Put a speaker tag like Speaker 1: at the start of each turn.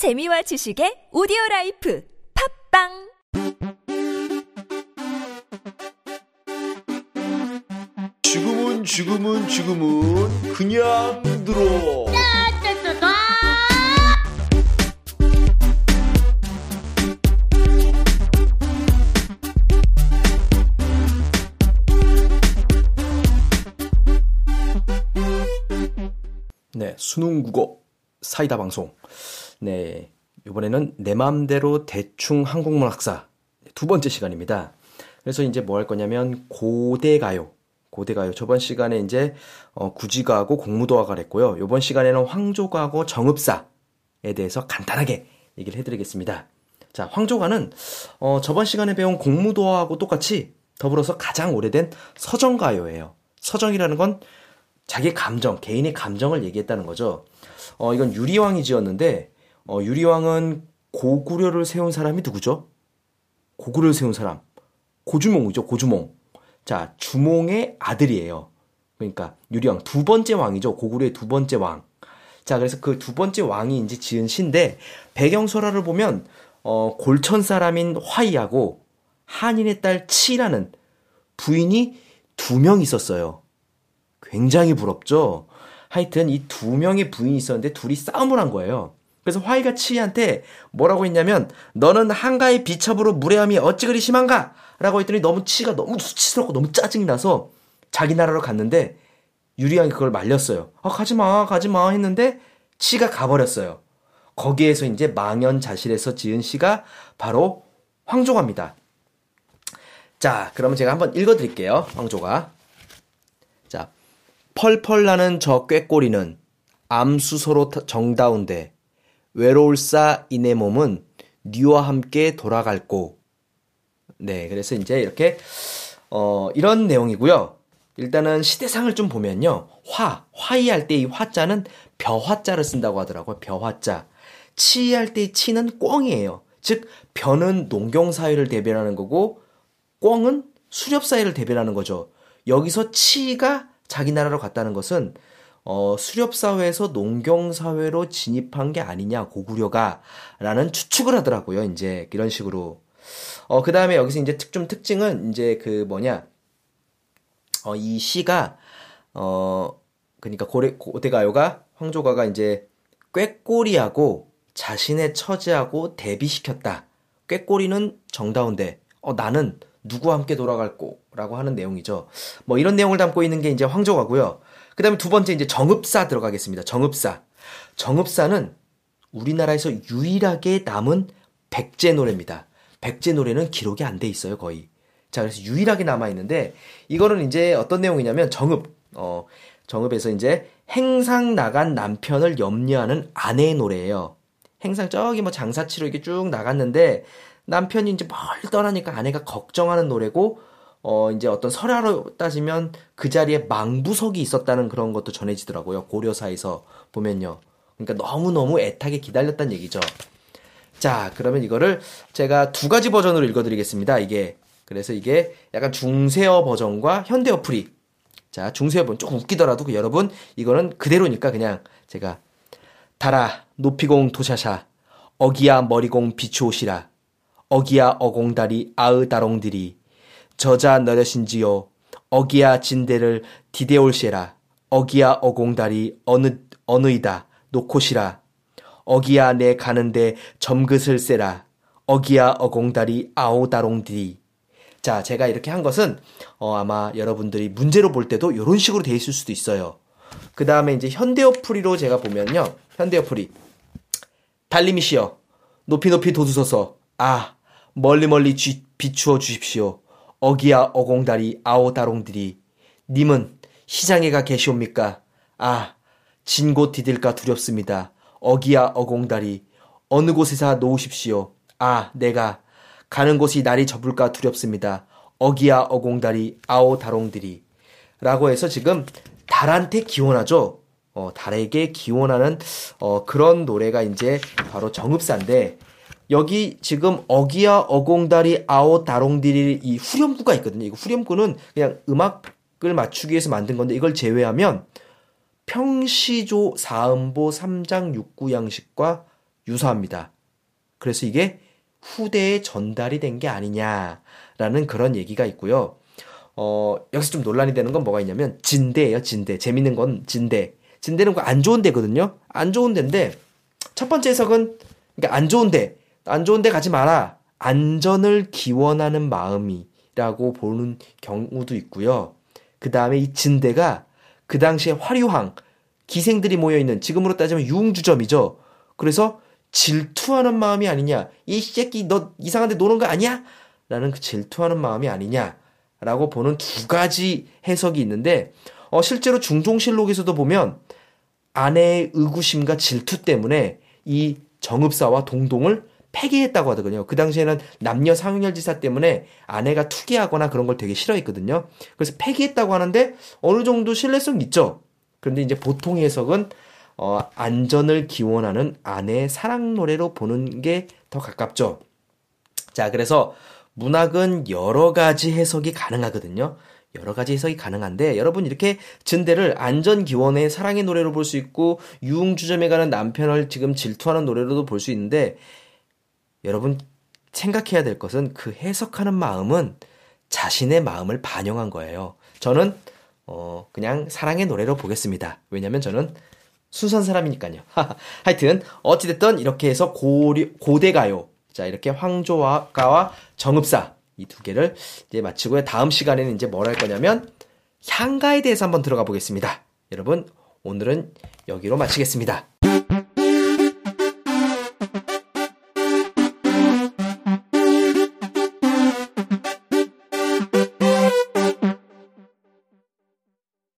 Speaker 1: 재미와 지식의 오디오 라이프 팝빵!
Speaker 2: 지금은 지금은 지금은 그냥 들어. 네 수능 국어 사이다 방송 네 이번에는 내 마음대로 대충 한국문 학사 두 번째 시간입니다 그래서 이제 뭐 할 거냐면 고대가요 고대가요. 저번 시간에 이제 어, 구지가하고 공무도화가 했고요. 이번 시간에는 황조가하고 정읍사에 대해서 간단하게 얘기를 해드리겠습니다. 자, 황조가는 어, 저번 시간에 배운 공무도화하고 똑같이 더불어서 가장 오래된 서정가요예요. 서정이라는 건 자기 감정, 개인의 감정을 얘기했다는 거죠. 어, 이건 유리왕이 지었는데 어, 유리왕은 고구려를 세운 사람이 누구죠? 고구려를 세운 사람. 고주몽이죠, 고주몽. 자, 주몽의 아들이에요. 그러니까 유리왕 두 번째 왕이죠. 고구려의 두 번째 왕. 자, 그래서 그 두 번째 왕이 이제 지은 시인데 배경설화를 보면 어, 골천 사람인 화이하고 한인의 딸 치라는 부인이 두 명 있었어요. 굉장히 부럽죠. 하여튼 이 두 명의 부인이 있었는데 둘이 싸움을 한 거예요. 그래서 화이가 치한테 뭐라고 했냐면 너는 한가의 비첩으로 무례함이 어찌 그리 심한가? 라고 했더니 너무 치가 너무 수치스럽고 너무 짜증이 나서 자기 나라로 갔는데 유리왕이 그걸 말렸어요. 아 가지마 가지마 했는데 치가 가버렸어요. 거기에서 이제 망연자실에서 지은 시가 바로 황조가입니다. 자 그러면 제가 한번 읽어드릴게요. 황조가. 자 펄펄 나는 저 꾀꼬리는 암수소로 정다운데 외로울사 이내 몸은 니와 함께 돌아갈고. 네, 그래서 이제 이렇게 어, 이런 내용이고요. 일단은 시대상을 좀 보면요. 화, 화이할 때 이 화자는 벼화자를 쓴다고 하더라고요. 벼화자. 치할 때 치는 꿩이에요. 즉 벼는 농경 사회를 대변하는 거고 꿩은 수렵 사회를 대변하는 거죠. 여기서 치가 자기 나라로 갔다는 것은 어, 수렵사회에서 농경사회로 진입한 게 아니냐, 고구려가. 라는 추측을 하더라고요, 이제. 이런 식으로. 어, 그 다음에 여기서 이제 특, 좀 특징은 이제 그 뭐냐. 어, 이 시가, 어, 그니까 고래, 고대가요가, 황조가가 이제 꾀꼬리하고 자신의 처지하고 대비시켰다. 꾀꼬리는 정다운데, 어, 나는 누구와 함께 돌아갈 거라고 하는 내용이죠. 뭐 이런 내용을 담고 있는 게 이제 황조가고요. 그 다음에 두 번째 이제 정읍사 들어가겠습니다. 정읍사. 정읍사는 우리나라에서 유일하게 남은 백제 노래입니다. 백제 노래는 기록이 안 돼 있어요, 거의. 자, 그래서 유일하게 남아있는데, 이거는 이제 어떤 내용이냐면, 정읍, 어, 정읍에서 이제 행상 나간 남편을 염려하는 아내의 노래예요. 행상 저기 뭐 장사치로 이렇게 쭉 나갔는데, 남편이 이제 멀리 떠나니까 아내가 걱정하는 노래고, 어, 이제 어떤 설화로 따지면 그 자리에 망부석이 있었다는 그런 것도 전해지더라고요. 고려사에서 보면요. 그러니까 너무너무 애타게 기다렸다는 얘기죠. 자, 그러면 이거를 제가 두 가지 버전으로 읽어드리겠습니다. 이게. 그래서 이게 약간 중세어 버전과 현대어 풀이. 자, 중세어 버전 조금 웃기더라도 그 여러분, 이거는 그대로니까 그냥 제가 달아, 높이공 도샤샤, 어기야 머리공 비추오시라, 어기야 어공다리 아으다롱들이, 저자 너려신지요 어기야 진대를 디데올시라. 어기야 어공다리 어느 어느이다. 놓고시라. 어기야 내 가는데 점긋을 세라. 어기야 어공다리 아오다롱디리 자 제가 이렇게 한 것은 어, 아마 여러분들이 문제로 볼 때도 이런 식으로 돼 있을 수도 있어요. 그 다음에 이제 현대어 풀이로 제가 보면요. 현대어 풀이. 달님이시여. 높이 높이 돋우소서. 아 멀리 멀리 쥐, 비추어 주십시오 어기야 어공다리 아오다롱들이 님은 시장에 가 계시옵니까? 아 진곳 디딜까 두렵습니다. 어기야 어공다리 어느 곳에서 놓으십시오. 아 내가 가는 곳이 날이 접을까 두렵습니다. 어기야 어공다리 아오다롱들이 라고 해서 지금 달한테 기원하죠. 어, 달에게 기원하는 어, 그런 노래가 이제 바로 정읍사인데 여기 지금 어기야 어공다리 아오 다롱디리 이 후렴구가 있거든요. 이거 후렴구는 그냥 음악을 맞추기 위해서 만든 건데 이걸 제외하면 평시조 사음보 3장 6구 양식과 유사합니다. 그래서 이게 후대에 전달이 된 게 아니냐라는 그런 얘기가 있고요. 어, 여기서 좀 논란이 되는 건 뭐가 있냐면 진대예요, 진대. 재밌는 건 진대. 진대는 그안 좋은 데거든요. 안 좋은 데인데 첫 번째 해석은 그러니까 안 좋은 데, 안 좋은 데 가지 마라. 안전을 기원하는 마음이라고 보는 경우도 있고요. 그 다음에 이 진대가 그 당시에 화류항, 기생들이 모여있는 지금으로 따지면 유흥주점이죠. 그래서 질투하는 마음이 아니냐. 이 새끼 너 이상한 데 노는 거 아니야? 라는 그 질투하는 마음이 아니냐. 라고 보는 두 가지 해석이 있는데, 어, 실제로 중종실록에서도 보면 아내의 의구심과 질투 때문에 이 정읍사와 동동을 폐기했다고 하더군요. 그 당시에는 남녀 상렬지사 때문에 아내가 투기하거나 그런 걸 되게 싫어했거든요. 그래서 폐기했다고 하는데 어느 정도 신뢰성 있죠. 그런데 이제 보통 해석은 어, 안전을 기원하는 아내의 사랑 노래로 보는 게 더 가깝죠. 자, 그래서 문학은 여러 가지 해석이 가능하거든요. 여러 가지 해석이 가능한데 여러분 이렇게 진대를 안전 기원의 사랑의 노래로 볼 수 있고 유흥주점에 가는 남편을 지금 질투하는 노래로도 볼 수 있는데 여러분 생각해야 될 것은 그 해석하는 마음은 자신의 마음을 반영한 거예요. 저는 어 그냥 사랑의 노래로 보겠습니다. 왜냐면 저는 순수한 사람이니까요. 하여튼 어찌됐든 이렇게 해서 고려, 고대가요. 자 이렇게 황조가와 정읍사 이 두 개를 이제 마치고요. 다음 시간에는 이제 뭘 할 거냐면 향가에 대해서 한번 들어가 보겠습니다. 여러분 오늘은 여기로 마치겠습니다.